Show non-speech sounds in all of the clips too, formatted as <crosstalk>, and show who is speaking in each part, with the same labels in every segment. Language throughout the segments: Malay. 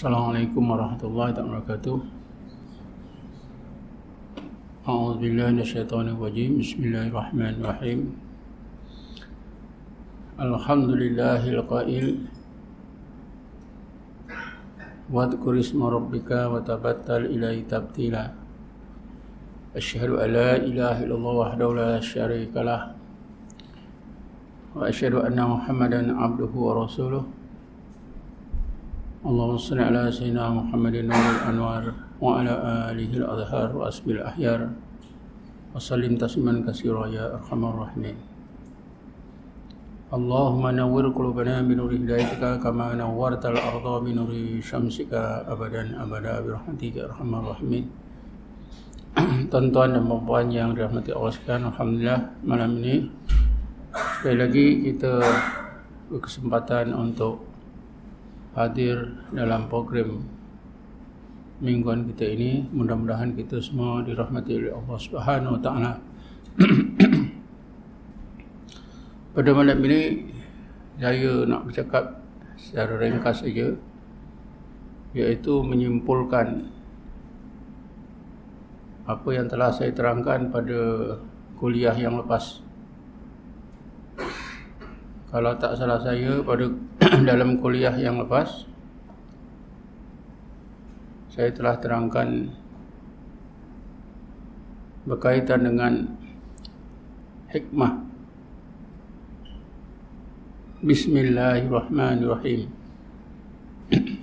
Speaker 1: Assalamualaikum warahmatullahi wabarakatuh. A'udzu billahi minasyaitonir rajim. Bismillahirrahmanirrahim. Alhamdulillahil qail. Wa dzkurisma rabbika wa tabattal ilaihi tabtila. Asyhadu an la ilaha illallah wahdahu la syarikalah. Wa asyhadu anna Muhammadan 'abduhu wa rasuluhu. اللهم صل على سيدنا محمد نور الأنوار وعلى آله الأظهار وأسبل الأحيار وسلم تسليما كثيرا يا أرحم الراحمين اللهم نور قلوبنا بنور هدايتك كما نورت الأرض بنور شمسك أبدا أبدا برحمتك يا أرحم الراحمين Tuan-tuan dan puan yang dirahmati Allah sekalian, Alhamdulillah malam ini sekali lagi kita berkesempatan untuk hadir dalam program mingguan kita ini. Mudah-mudahan kita semua dirahmati oleh Allah Subhanahu wa taala. <clears throat> Pada malam ini saya nak bercakap secara ringkas saja iaitu menyimpulkan apa yang telah saya terangkan pada kuliah yang lepas. Kalau tak salah saya pada <coughs> dalam kuliah yang lepas saya telah terangkan berkaitan dengan hikmah. Bismillahirrahmanirrahim. <coughs>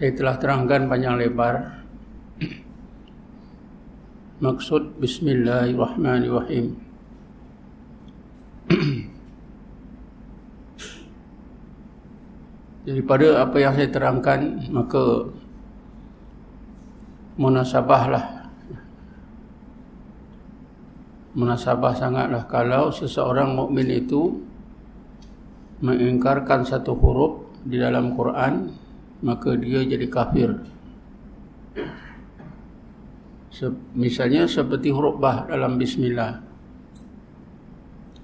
Speaker 1: Saya telah terangkan panjang lebar. <coughs> Maksud Bismillahirrahmanirrahim. <clears throat> Daripada apa yang saya terangkan, maka munasabahlah. Munasabah sangatlah kalau seseorang mukmin itu mengingkarkan satu huruf di dalam Quran, maka dia jadi kafir misalnya seperti huruf bah dalam bismillah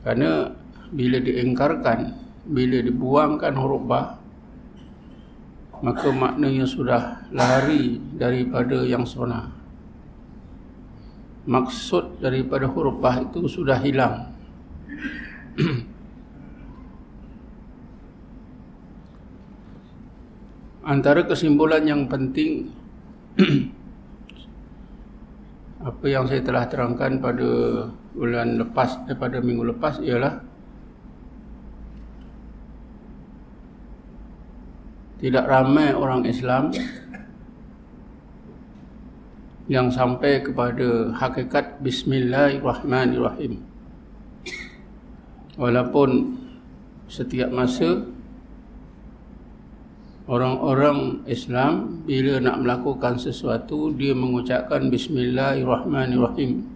Speaker 1: kerana bila diingkarkan bila dibuangkan huruf bah maka maknanya sudah lari daripada yang sebenar. Maksud daripada huruf bah itu sudah hilang. <clears throat> Antara kesimpulan yang penting <clears throat> apa yang saya telah terangkan pada bulan lepas eh, pada minggu lepas ialah tidak ramai orang Islam yang sampai kepada hakikat bismillahirrahmanirrahim. Walaupun setiap masa Orang-orang Islam bila nak melakukan sesuatu dia mengucapkan bismillahirrahmanirrahim.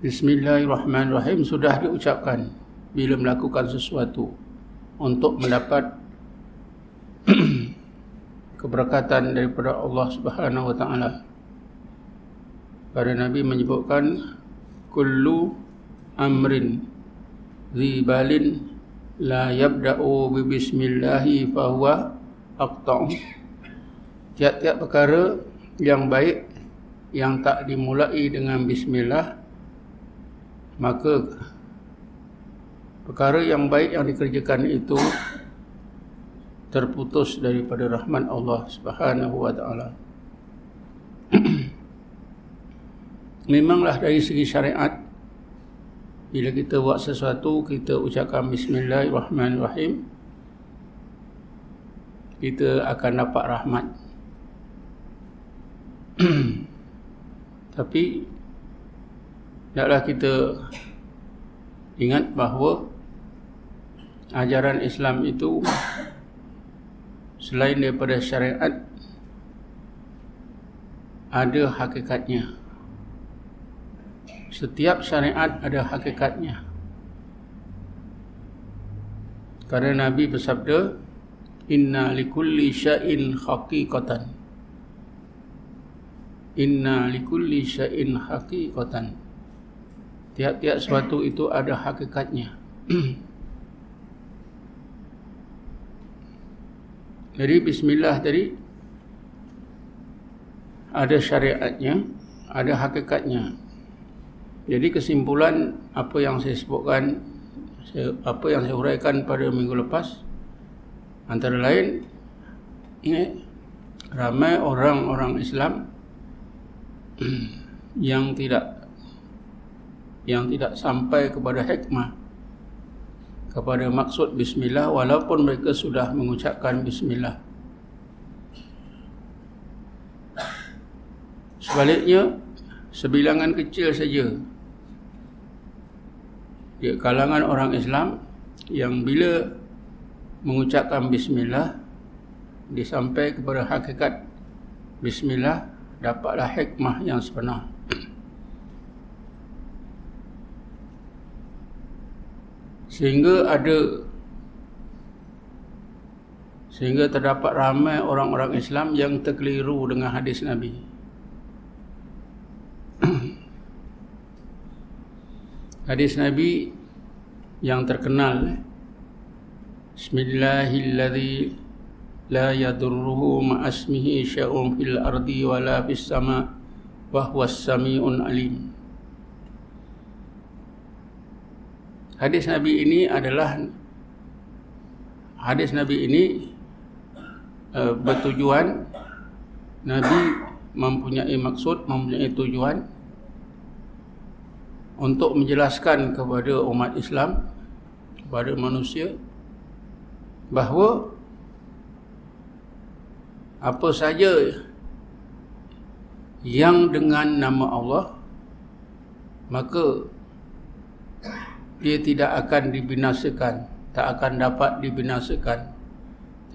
Speaker 1: Bismillahirrahmanirrahim sudah diucapkan bila melakukan sesuatu untuk mendapat <clears throat> keberkatan daripada Allah Subhanahu wa taala. Para nabi menyebutkan kullu amrin zibalin la yabda'u bi bismillahi fa huwa aqta' tiap-tiap perkara yang baik yang tak dimulai dengan bismillah maka perkara yang baik yang dikerjakan itu terputus daripada rahmat Allah Subhanahu wa taala. <clears throat> Memanglah dari segi syariat bila kita buat sesuatu kita ucapkan bismillahirrahmanirrahim kita akan dapat rahmat. <clears throat> Tapi taklah kita ingat bahawa ajaran Islam itu selain daripada syariat ada hakikatnya setiap syariat ada hakikatnya. Karena Nabi bersabda, Inna likulli sya'in haqiqatan. Inna likulli sya'in haqiqatan. tiap-tiap sesuatu itu ada hakikatnya <clears throat> jadi bismillah tadi ada syariatnya ada hakikatnya jadi kesimpulan apa yang saya sebutkan apa yang saya uraikan pada minggu lepas antara lain ini ramai orang-orang Islam <clears throat> yang tidak yang tidak sampai kepada hikmah kepada maksud bismillah walaupun mereka sudah mengucapkan bismillah. Sebaliknya sebilangan kecil saja di kalangan orang Islam yang bila mengucapkan bismillah disampai kepada hakikat bismillah dapatlah hikmah yang sebenar. Sehingga ada sehingga terdapat ramai orang-orang Islam yang terkeliru dengan hadis Nabi <clears throat> hadis Nabi yang terkenal Bismillahirrahmanirrahim la yadurruhu ma'asmihi sya'un fil ardi wala fis sama' wa huwas sami'un alim. Hadis Nabi ini adalah hadis Nabi ini uh, bertujuan Nabi mempunyai maksud, mempunyai tujuan untuk menjelaskan kepada umat Islam kepada manusia bahawa apa saja yang dengan nama Allah maka dia tidak akan dibinasakan tak akan dapat dibinasakan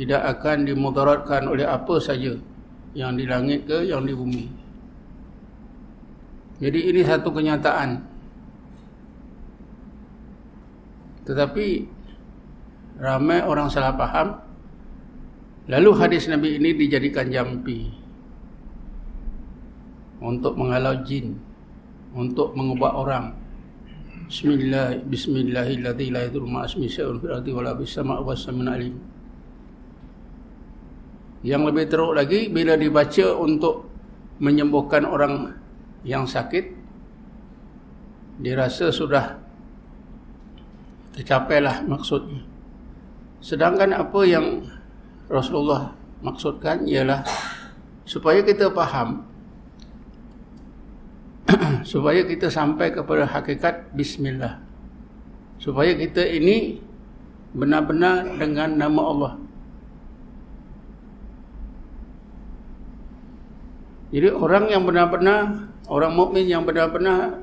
Speaker 1: tidak akan dimudaratkan oleh apa saja yang di langit ke yang di bumi. Jadi ini satu kenyataan tetapi ramai orang salah faham lalu hadis Nabi ini dijadikan jampi untuk menghalau jin untuk mengubah orang Bismillah alim. Yang lebih teruk lagi bila dibaca untuk menyembuhkan orang yang sakit dirasa sudah tercapailah maksudnya. Sedangkan apa yang Rasulullah maksudkan ialah supaya kita faham <clears throat> supaya kita sampai kepada hakikat bismillah. Supaya kita ini benar-benar dengan nama Allah. Jadi orang yang benar-benar orang mukmin yang benar-benar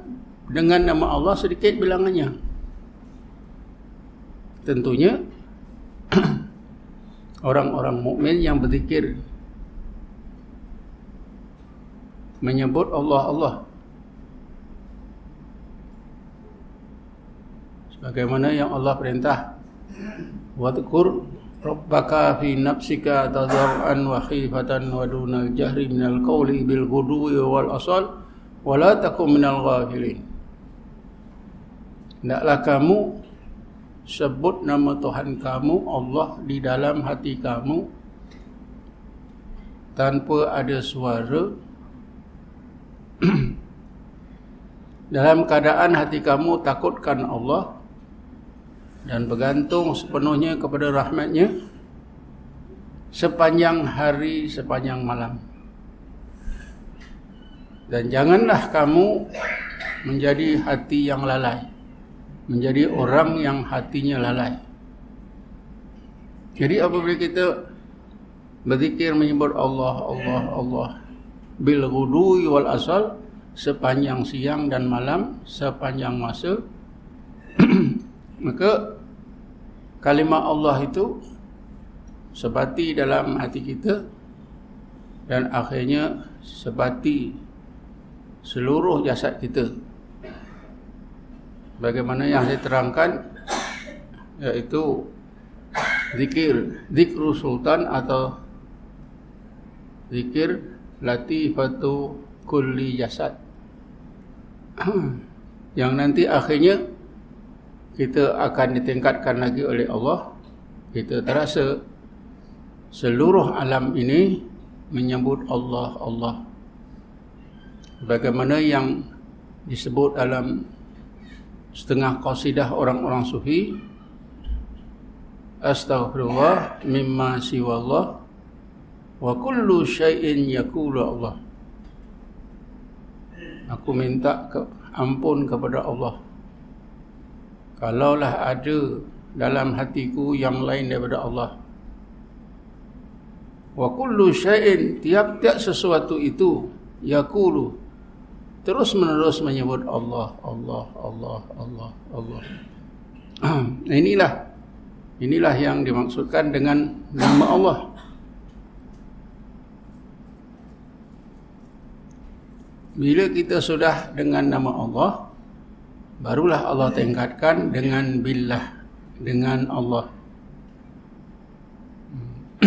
Speaker 1: dengan nama Allah sedikit bilangannya tentunya <clears throat> orang-orang mukmin yang berzikir menyebut Allah Allah. Bagaimana yang Allah perintah Wadkur Rabbaka fi nafsika tadar'an wa khifatan wa dunal jahri minal qawli bil guduwi wal asal wa la takum minal ghafilin. Hendaklah kamu sebut nama Tuhan kamu Allah di dalam hati kamu tanpa ada suara <clears throat> dalam keadaan hati kamu takutkan Allah dan bergantung sepenuhnya kepada rahmatnya sepanjang hari, sepanjang malam. Dan janganlah kamu menjadi hati yang lalai. Menjadi orang yang hatinya lalai. Jadi apabila kita berzikir menyebut Allah, Allah, Allah. Bil ghudui wal asal. Sepanjang siang dan malam. Sepanjang masa. <clears throat> Maka kalimah Allah itu sebati dalam hati kita dan akhirnya sebati seluruh jasad kita bagaimana yang saya terangkan iaitu zikir zikru sultan atau zikir latifatu kulli jasad. <clears throat> Yang nanti akhirnya kita akan ditingkatkan lagi oleh Allah. Kita terasa seluruh alam ini menyebut Allah Allah. Bagaimana yang disebut dalam setengah qasidah orang-orang sufi. Astaghfirullah mimma siwallah wa kullu syai'in yaqulu Allah. Aku minta ke ampun kepada Allah. Kalaulah ada dalam hatiku yang lain daripada Allah. Wa kullu syai'in tiap-tiap sesuatu itu yaqulu terus menerus menyebut Allah Allah Allah Allah Allah. <clears throat> Inilah inilah yang dimaksudkan dengan nama Allah. Bila kita sudah dengan nama Allah Barulah Allah tingkatkan dengan billah Dengan Allah. <clears throat>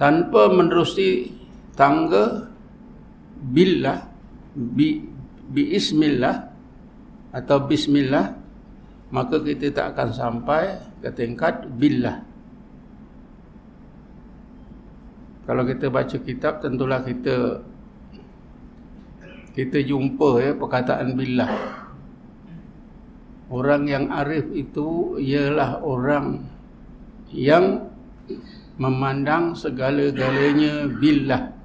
Speaker 1: Tanpa menerusi tangga Billah bi, bi ismillah Atau bismillah Maka kita tak akan sampai ke tingkat billah. Kalau kita baca kitab tentulah kita kita jumpa ya perkataan billah. Orang yang arif itu ialah orang yang memandang segala-galanya billah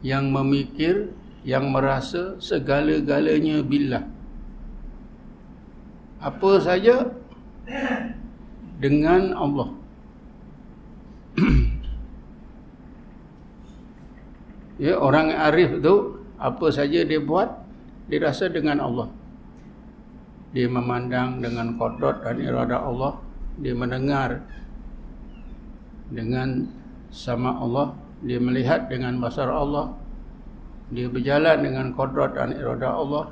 Speaker 1: yang memikir yang merasa segala-galanya billah. Apa saja? Dengan Allah. <clears throat> Ya, orang arif tu apa saja dia buat dia rasa dengan Allah. Dia memandang dengan kodrat dan irada Allah, dia mendengar dengan sama Allah, dia melihat dengan basar Allah, dia berjalan dengan kodrat dan irada Allah.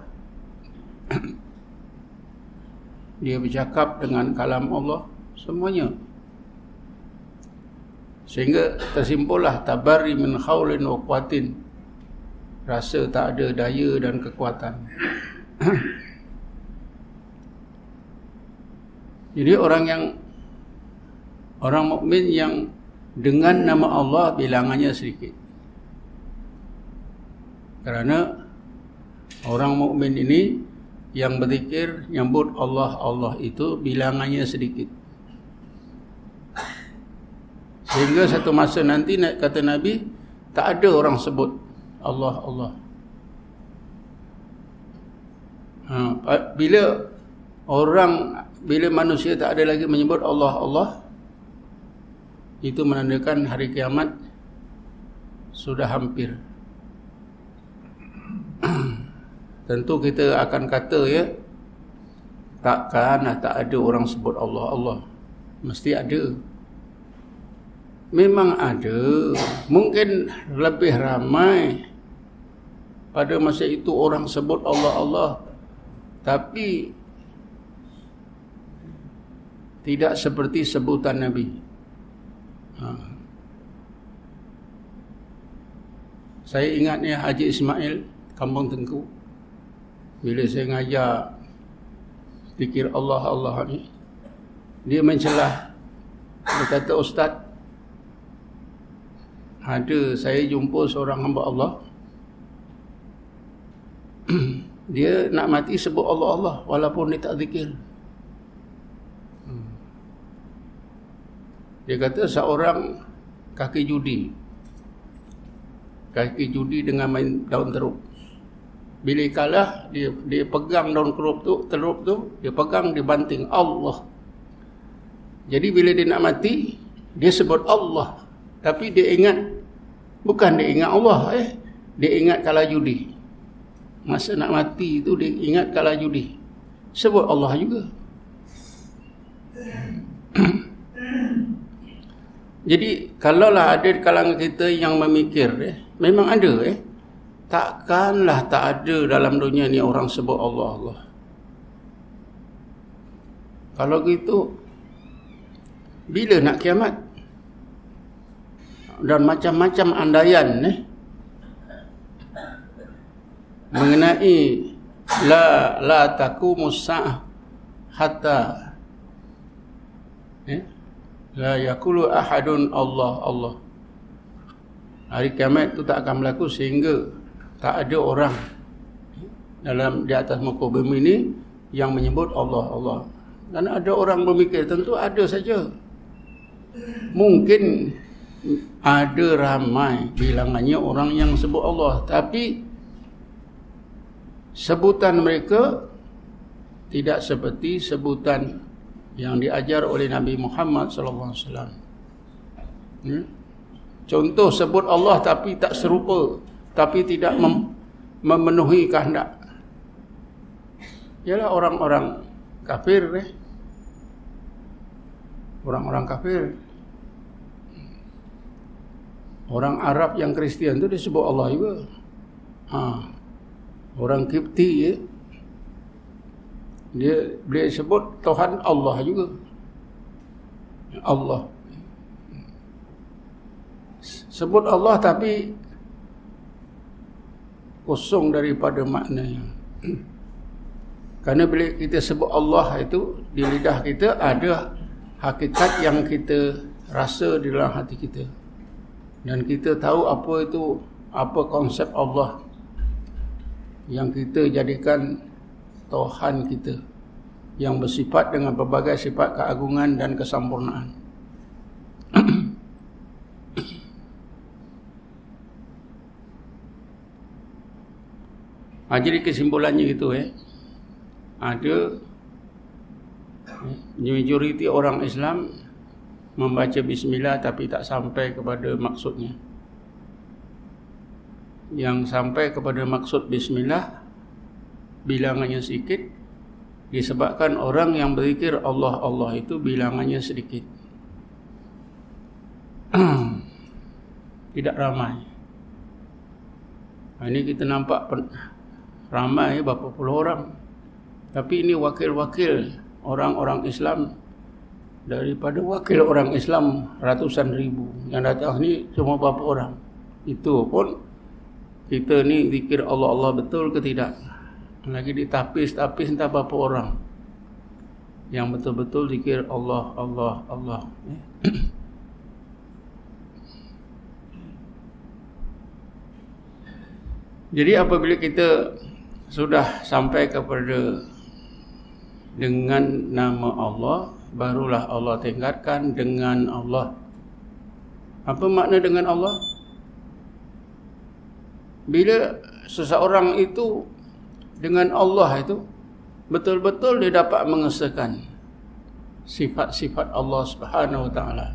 Speaker 1: <clears throat> dia bercakap dengan kalam Allah, semuanya Sehingga tersimpullah tabari min khawlin wa quatin. Rasa tak ada daya dan kekuatan. <clears throat> Jadi orang yang orang mukmin yang dengan nama Allah bilangannya sedikit. Kerana orang mukmin ini yang berzikir nyebut Allah Allah itu bilangannya sedikit. Sehingga satu masa nanti kata Nabi tak ada orang sebut Allah Allah. Ha, bila orang bila manusia tak ada lagi menyebut Allah Allah itu menandakan hari kiamat sudah hampir. <clears throat> Tentu kita akan kata ya takkan tak ada orang sebut Allah Allah. Mesti ada. Memang ada Mungkin lebih ramai Pada masa itu orang sebut Allah Allah Tapi Tidak seperti sebutan Nabi ha. Saya ingatnya Haji Ismail Kampung Tengku. Bila saya ngajar Fikir Allah Allah ni Dia mencelah Dia kata Ustaz ada saya jumpa seorang hamba Allah. <clears throat> Dia nak mati sebut Allah Allah walaupun dia tak zikir dia kata seorang kaki judi kaki judi dengan main daun teruk bila kalah dia dia pegang daun kerup tu teruk tu dia pegang dia banting Allah jadi bila dia nak mati dia sebut Allah tapi dia ingat Bukan dia ingat Allah eh. Dia ingat kalah judi. Masa nak mati tu dia ingat kalah judi. Sebut Allah juga. Jadi kalaulah ada di kalangan kita yang memikir eh, memang ada eh. Takkanlah tak ada dalam dunia ni orang sebut Allah Allah. Kalau gitu bila nak kiamat? dan macam-macam andaian eh? mengenai la la taqumus sa'ah hatta eh? La yakulu ahadun Allah Allah. Hari kiamat itu tak akan berlaku sehingga tak ada orang dalam di atas muka bumi ini yang menyebut Allah Allah. Dan ada orang berfikir tentu ada saja. Mungkin ada ramai bilangannya orang yang sebut Allah. Tapi sebutan mereka tidak seperti sebutan yang diajar oleh Nabi Muhammad wasallam. Hmm? Contoh sebut Allah tapi tak serupa, tapi tidak mem memenuhi kehendak. Ialah orang-orang kafir eh. Orang-orang kafir. Orang Arab yang Kristian tu disebut Allah juga. Ha orang Kipti ya, dia dia sebut Tuhan Allah juga. Allah. Sebut Allah tapi kosong daripada maknanya. <clears throat> Kerana bila kita sebut Allah itu di lidah kita ada hakikat yang kita rasa di dalam hati kita. Dan kita tahu apa itu apa konsep Allah yang kita jadikan Tuhan kita yang bersifat dengan berbagai sifat keagungan dan kesempurnaan. ha, <clears throat> jadi kesimpulannya itu eh. Ada eh, majoriti orang Islam membaca bismillah tapi tak sampai kepada maksudnya yang sampai kepada maksud bismillah bilangannya sedikit disebabkan orang yang berzikir Allah Allah itu bilangannya sedikit. <clears throat> Tidak ramai. Ini kita nampak ramai berapa puluh orang. Tapi ini wakil-wakil orang-orang Islam. Daripada wakil orang Islam ratusan ribu. Yang datang ni cuma berapa orang. Itu pun kita ni zikir Allah Allah betul ke tidak lagi ditapis-tapis entah berapa orang. Yang betul-betul zikir Allah Allah Allah. <coughs> Jadi apabila kita sudah sampai kepada dengan nama Allah barulah Allah tingkatkan dengan Allah. Apa makna dengan Allah? Bila seseorang itu dengan Allah itu betul-betul dia dapat mengesahkan sifat-sifat Allah Subhanahu wa taala.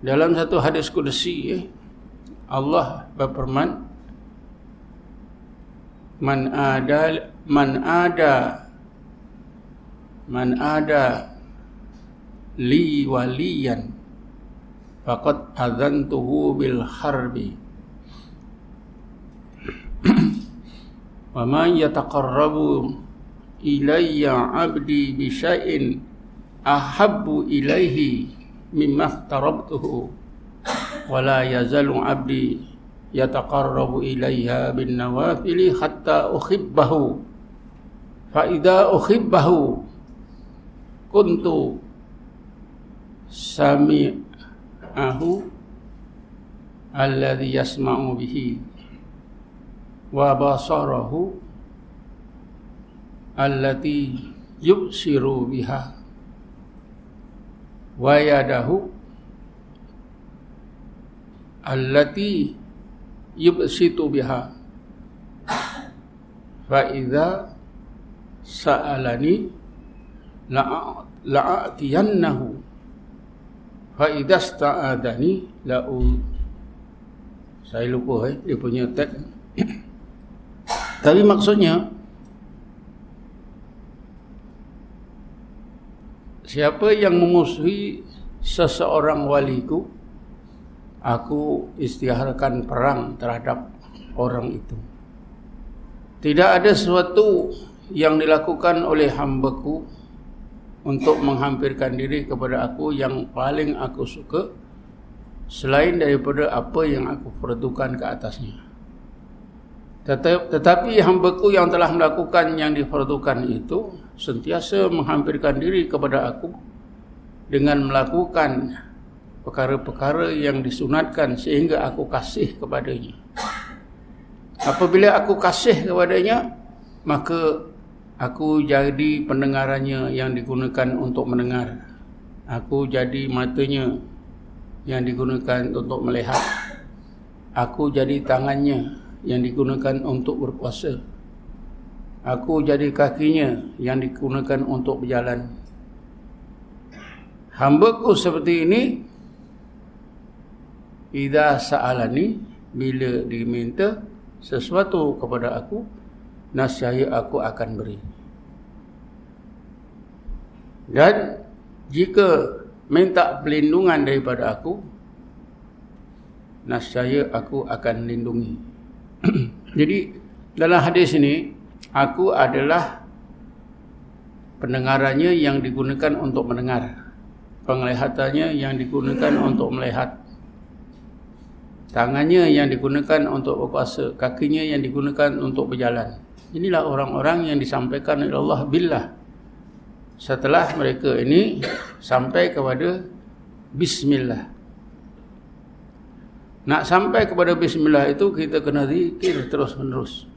Speaker 1: Dalam satu hadis eh, Allah berfirman Man ada man ada man ada li waliyan faqad adzantuhu bil harbi. <clears throat> Wa man yataqarrabu ilayya 'abdi bi syai'in ahabbu ilayhi mimma tarabtuhu wa la yazalu 'abdi yataqarrabu ilayya bin nawafili hatta uhibbahu. Fa idza uhibbahu kuntu sami ahu alladhi yasma'u bihi. Wa basarahu allati yubsiru biha. Wa yadahu allati yubsitu biha. Fa idza sa'alani la'atiyannahu fa idasta'adani la saya lupa eh dia punya tag. <coughs> Tapi maksudnya siapa yang memusuhi seseorang waliku aku istiharkan perang terhadap orang itu. Tidak ada sesuatu yang dilakukan oleh hambaku untuk menghampirkan diri kepada aku yang paling aku suka selain daripada apa yang aku peruntukkan ke atasnya. Tetapi hamba-Ku yang telah melakukan yang diperuntukkan itu sentiasa menghampirkan diri kepada aku dengan melakukan perkara-perkara yang disunatkan sehingga aku kasih kepadanya. Apabila aku kasih kepadanya, maka aku jadi pendengarannya yang digunakan untuk mendengar. Aku jadi matanya yang digunakan untuk melihat. Aku jadi tangannya yang digunakan untuk berkuasa. Aku jadi kakinya yang digunakan untuk berjalan hambaku seperti ini idza sa'alani bila diminta sesuatu kepada aku nasihaya aku akan beri. Dan jika minta perlindungan daripada aku nasihaya aku akan lindungi. <clears throat> Jadi dalam hadis ini aku adalah pendengarannya yang digunakan untuk mendengar. Penglihatannya yang digunakan untuk melihat. Tangannya yang digunakan untuk berkuasa. Kakinya yang digunakan untuk berjalan inilah orang-orang yang disampaikan oleh Allah billah. Setelah mereka ini sampai kepada bismillah. Nak sampai kepada bismillah itu kita kena zikir terus menerus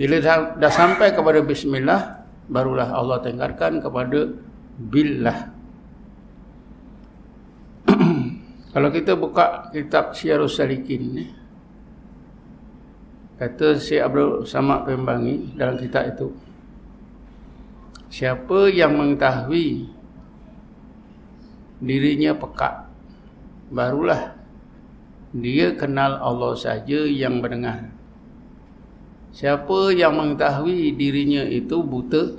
Speaker 1: bila dah sampai kepada bismillah barulah Allah tinggalkan kepada billah. <clears throat> Kalau kita buka kitab Syiarus Salikin ni, kata Syekh Abdul Samad Pembangi dalam kitab itu, siapa yang mengetahui dirinya pekat, barulah dia kenal Allah saja yang mendengar. Siapa yang mengetahui dirinya itu buta,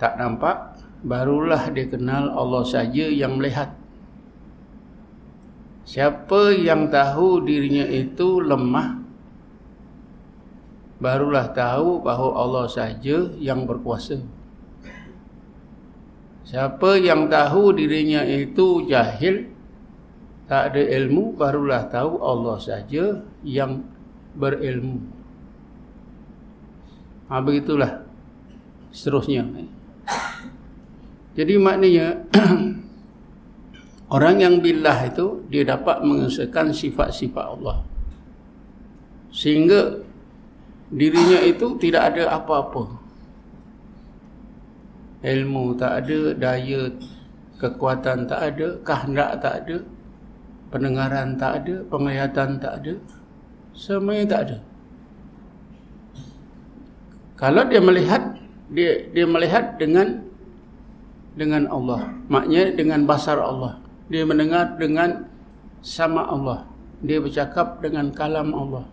Speaker 1: tak nampak, barulah dia kenal Allah saja yang melihat. Siapa yang tahu dirinya itu lemah barulah tahu bahawa Allah saja yang berkuasa. Siapa yang tahu dirinya itu jahil tak ada ilmu barulah tahu Allah saja yang berilmu. Ha begitulah seterusnya. Jadi maknanya <clears throat> Orang yang billah itu dia dapat mengesahkan sifat-sifat Allah. Sehingga dirinya itu tidak ada apa-apa. Ilmu tak ada, daya kekuatan tak ada, kehendak tak ada, pendengaran tak ada, penglihatan tak ada. Semuanya tak ada. Kalau dia melihat dia dia melihat dengan dengan Allah, maknanya dengan basar Allah dia mendengar dengan sama Allah. Dia bercakap dengan kalam Allah.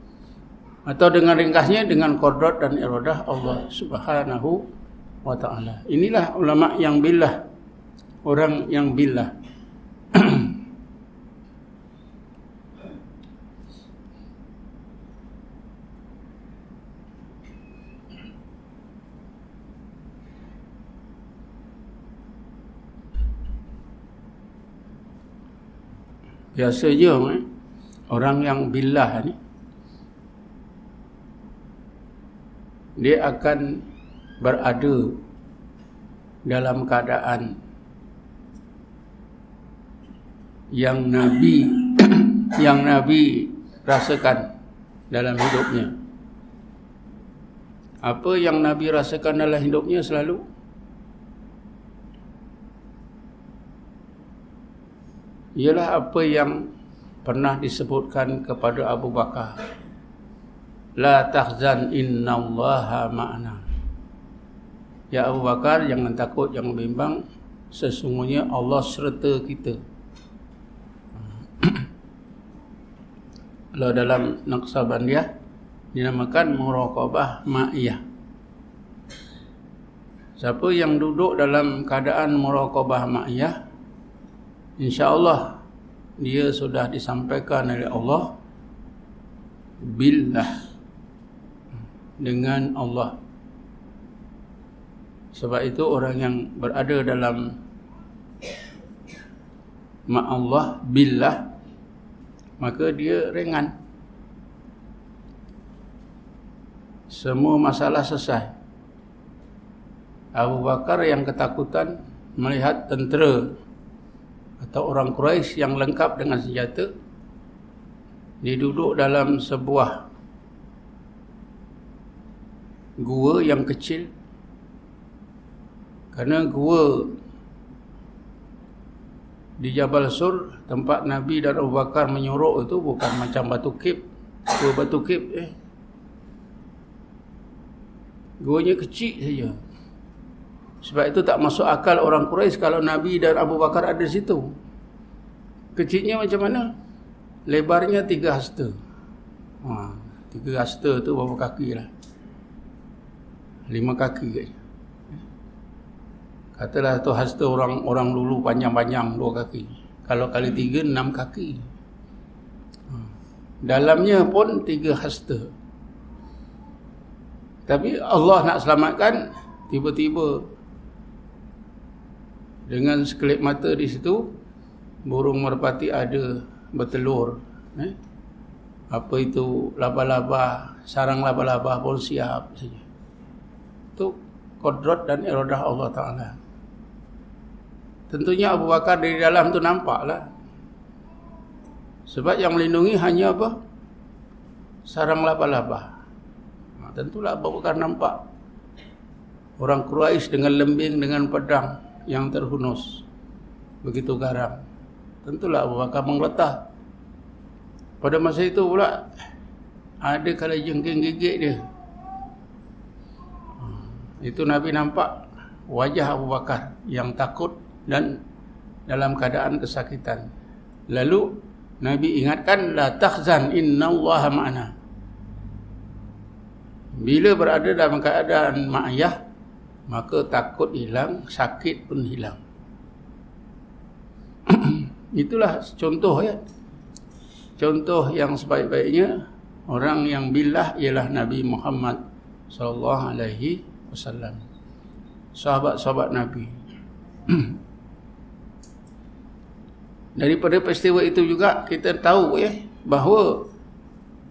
Speaker 1: Atau dengan ringkasnya dengan kodrat dan iradah Allah subhanahu wa ta'ala. Inilah ulama yang billah orang yang billah biasanya eh, orang yang billah ni dia akan berada dalam keadaan yang nabi <coughs> yang nabi rasakan dalam hidupnya. Apa yang nabi rasakan dalam hidupnya selalu ialah apa yang pernah disebutkan kepada Abu Bakar. La tahzan innallaha ma'ana. Ya Abu Bakar jangan takut jangan bimbang. Sesungguhnya Allah serta kita. Kalau dalam Naqsabandiyah dinamakan muraqabah ma'iyah. Siapa yang duduk dalam keadaan muraqabah ma'iyah InsyaAllah dia sudah disampaikan oleh Allah billah dengan Allah. Sebab itu orang yang berada dalam ma Allah billah maka dia ringan. Semua masalah selesai. Abu Bakar yang ketakutan melihat tentera atau orang Quraisy yang lengkap dengan senjata dia duduk dalam sebuah gua yang kecil. Kerana gua di Jabal Sur tempat Nabi dan Abu Bakar menyuruh itu bukan macam batu kip gua batu kip eh. Guanya kecil saja sebab itu tak masuk akal orang Quraisy kalau Nabi dan Abu Bakar ada di situ. Kecilnya macam mana? Lebarnya tiga hasta. Ha, tiga hasta tu berapa kaki lah. Lima kaki ke katalah tu hasta orang orang dulu panjang-panjang dua kaki. Kalau kali tiga enam kaki. Ha. dalamnya pun tiga hasta. Tapi Allah nak selamatkan tiba-tiba dengan sekelip mata di situ burung merpati ada bertelur eh? apa itu laba-laba sarang laba-laba pun siap saja. Itu kodrat dan iradah Allah Ta'ala. Tentunya Abu Bakar dari dalam tu nampaklah. Sebab yang melindungi hanya apa? Sarang laba-laba. Nah, tentulah Abu Bakar nampak. Orang Quraisy dengan lembing dengan pedang yang terhunus begitu garam tentulah Abu Bakar mengletah pada masa itu pula ada kala jengking gigit dia itu Nabi nampak wajah Abu Bakar yang takut dan dalam keadaan kesakitan. Lalu Nabi ingatkan la takhzan innallaha ma'ana. Bila berada dalam keadaan ma'ayah maka takut hilang, sakit pun hilang. <clears throat> Itulah contoh ya. Contoh yang sebaik-baiknya orang yang billah ialah Nabi Muhammad sallallahu alaihi wasallam. Sahabat-sahabat Nabi. <clears throat> Daripada peristiwa itu juga kita tahu ya bahawa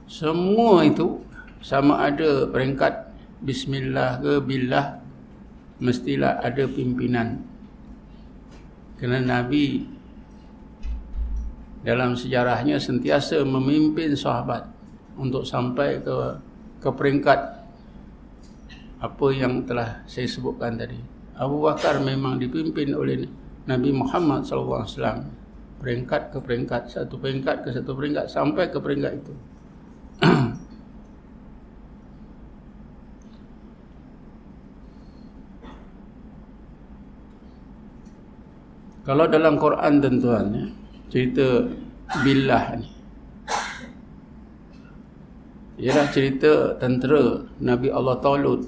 Speaker 1: semua itu sama ada peringkat bismillah ke billah mestilah ada pimpinan. Kerana Nabi dalam sejarahnya sentiasa memimpin sahabat untuk sampai ke ke peringkat apa yang telah saya sebutkan tadi. Abu Bakar memang dipimpin oleh Nabi Muhammad SAW peringkat ke peringkat, satu peringkat ke satu peringkat sampai ke peringkat itu. <clears throat> Kalau dalam Quran tuan ya, cerita billah ni. Ialah cerita tentera Nabi Allah Talut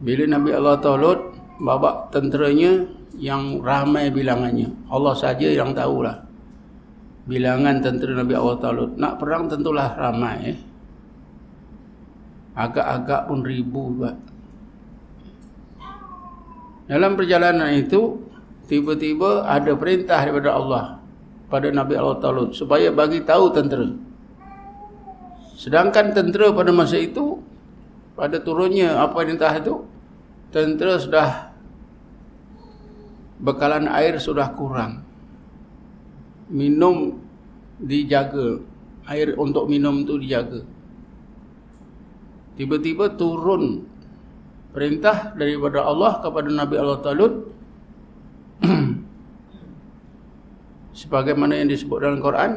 Speaker 1: Bila Nabi Allah Talut babak tenteranya yang ramai bilangannya. Allah saja yang tahulah. Bilangan tentera Nabi Allah Talut. Nak perang tentulah ramai. Eh. Agak-agak pun ribu juga. Dalam perjalanan itu, tiba-tiba ada perintah daripada Allah pada Nabi Allah Talut supaya bagi tahu tentera. Sedangkan tentera pada masa itu pada turunnya apa perintah itu tentera sudah bekalan air sudah kurang minum dijaga air untuk minum itu dijaga tiba-tiba turun perintah daripada Allah kepada Nabi Allah Talut <clears throat> sebagaimana yang disebut dalam Quran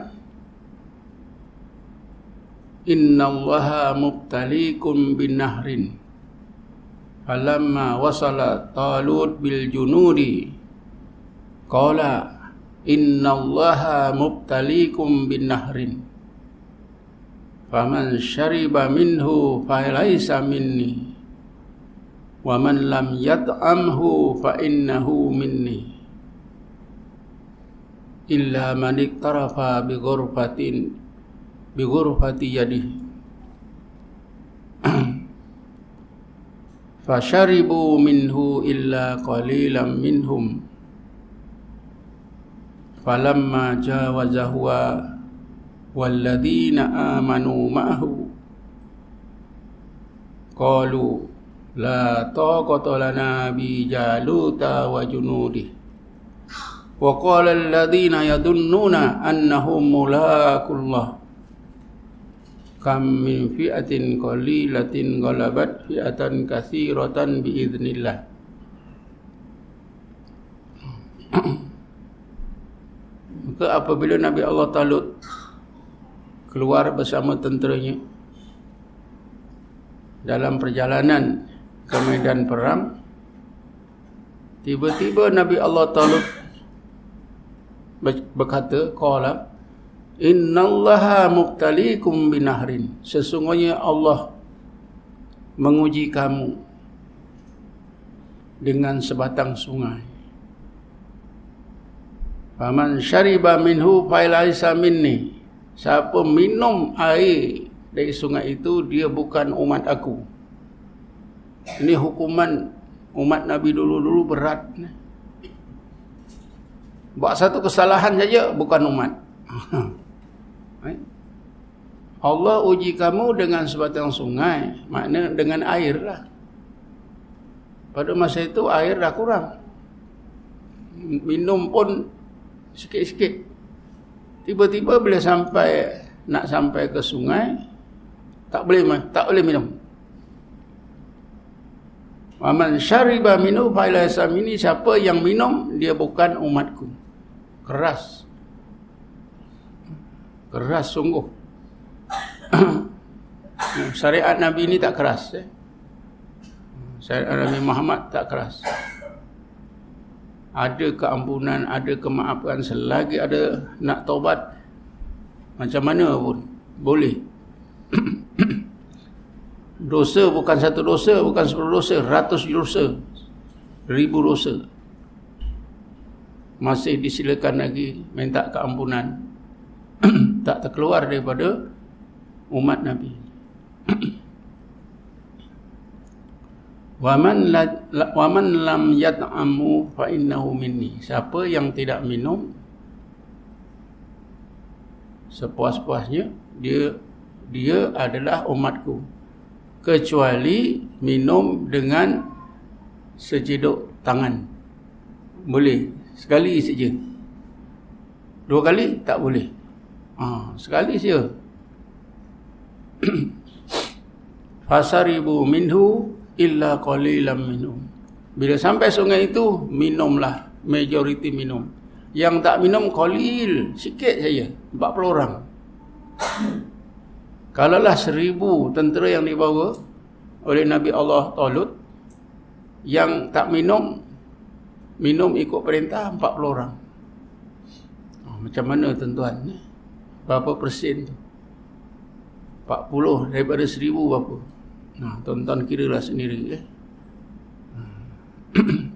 Speaker 1: Inna allaha mubtalikum bin nahrin Falamma wasala talut bil junudi Qala Inna allaha mubtalikum bin nahrin Faman syariba minhu fahilaysa minni. Wa man lam yat'amhu fa innahu minni. Illa man iktarafa bi ghurfatin bi ghurfati yadihi. <clears throat> Fasharibu minhu illa qalilan minhum. Falamma jawazahwa Amanu ma'ahu Qalu La taqata lana bi jaluta wa junudih Wa qala alladhina yadunnuna annahum mulakullah Kam min fi'atin qalilatin ghalabat fi'atan katsiratan biiznillah Maka apabila Nabi Allah Talut keluar bersama tenteranya. Dalam perjalanan ke medan perang tiba-tiba Nabi Allah Taala berkata qala innallaha muqtalikum binahrin. Sesungguhnya Allah menguji kamu dengan sebatang sungai. Faman syariba minhu failaisa minni siapa minum air dari sungai itu dia bukan umat aku ini hukuman umat Nabi dulu-dulu berat. Buat satu kesalahan saja bukan umat. <laughs> Allah uji kamu dengan sebatang sungai. Makna dengan air lah. Pada masa itu air dah kurang. Minum pun sikit-sikit. Tiba-tiba bila sampai nak sampai ke sungai tak boleh tak boleh minum. Waman syariba minu failaisa mini siapa yang minum dia bukan umatku. Keras. Keras sungguh. <coughs> Syariat Nabi ini tak keras eh. Syariat Nabi Muhammad tak keras. Ada keampunan, ada kemaafan selagi ada nak taubat macam mana pun boleh. <clears throat> Dosa bukan satu dosa, bukan sepuluh dosa, ratus dosa, ribu dosa. Masih disilakan lagi minta keampunan. <clears throat> tak terkeluar daripada umat Nabi. <clears throat> Waman la, waman lam yat'amu fa innahu minni. Siapa yang tidak minum sepuas-puasnya dia dia adalah umatku kecuali minum dengan sejeduk tangan. Boleh sekali saja. Dua kali tak boleh. Ha, sekali saja. <clears throat> Fasaribu minhu illa qalilan minhum. Bila sampai sungai itu minumlah majoriti minum. Yang tak minum qalil sikit saja 40 orang. <coughs> Kalaulah seribu tentera yang dibawa oleh Nabi Allah Talut yang tak minum minum ikut perintah 40 orang. Oh, macam mana tuan-tuan? Berapa persen tu? 40 daripada seribu berapa? Nah, tuan-tuan kira lah sendiri. Eh? <coughs>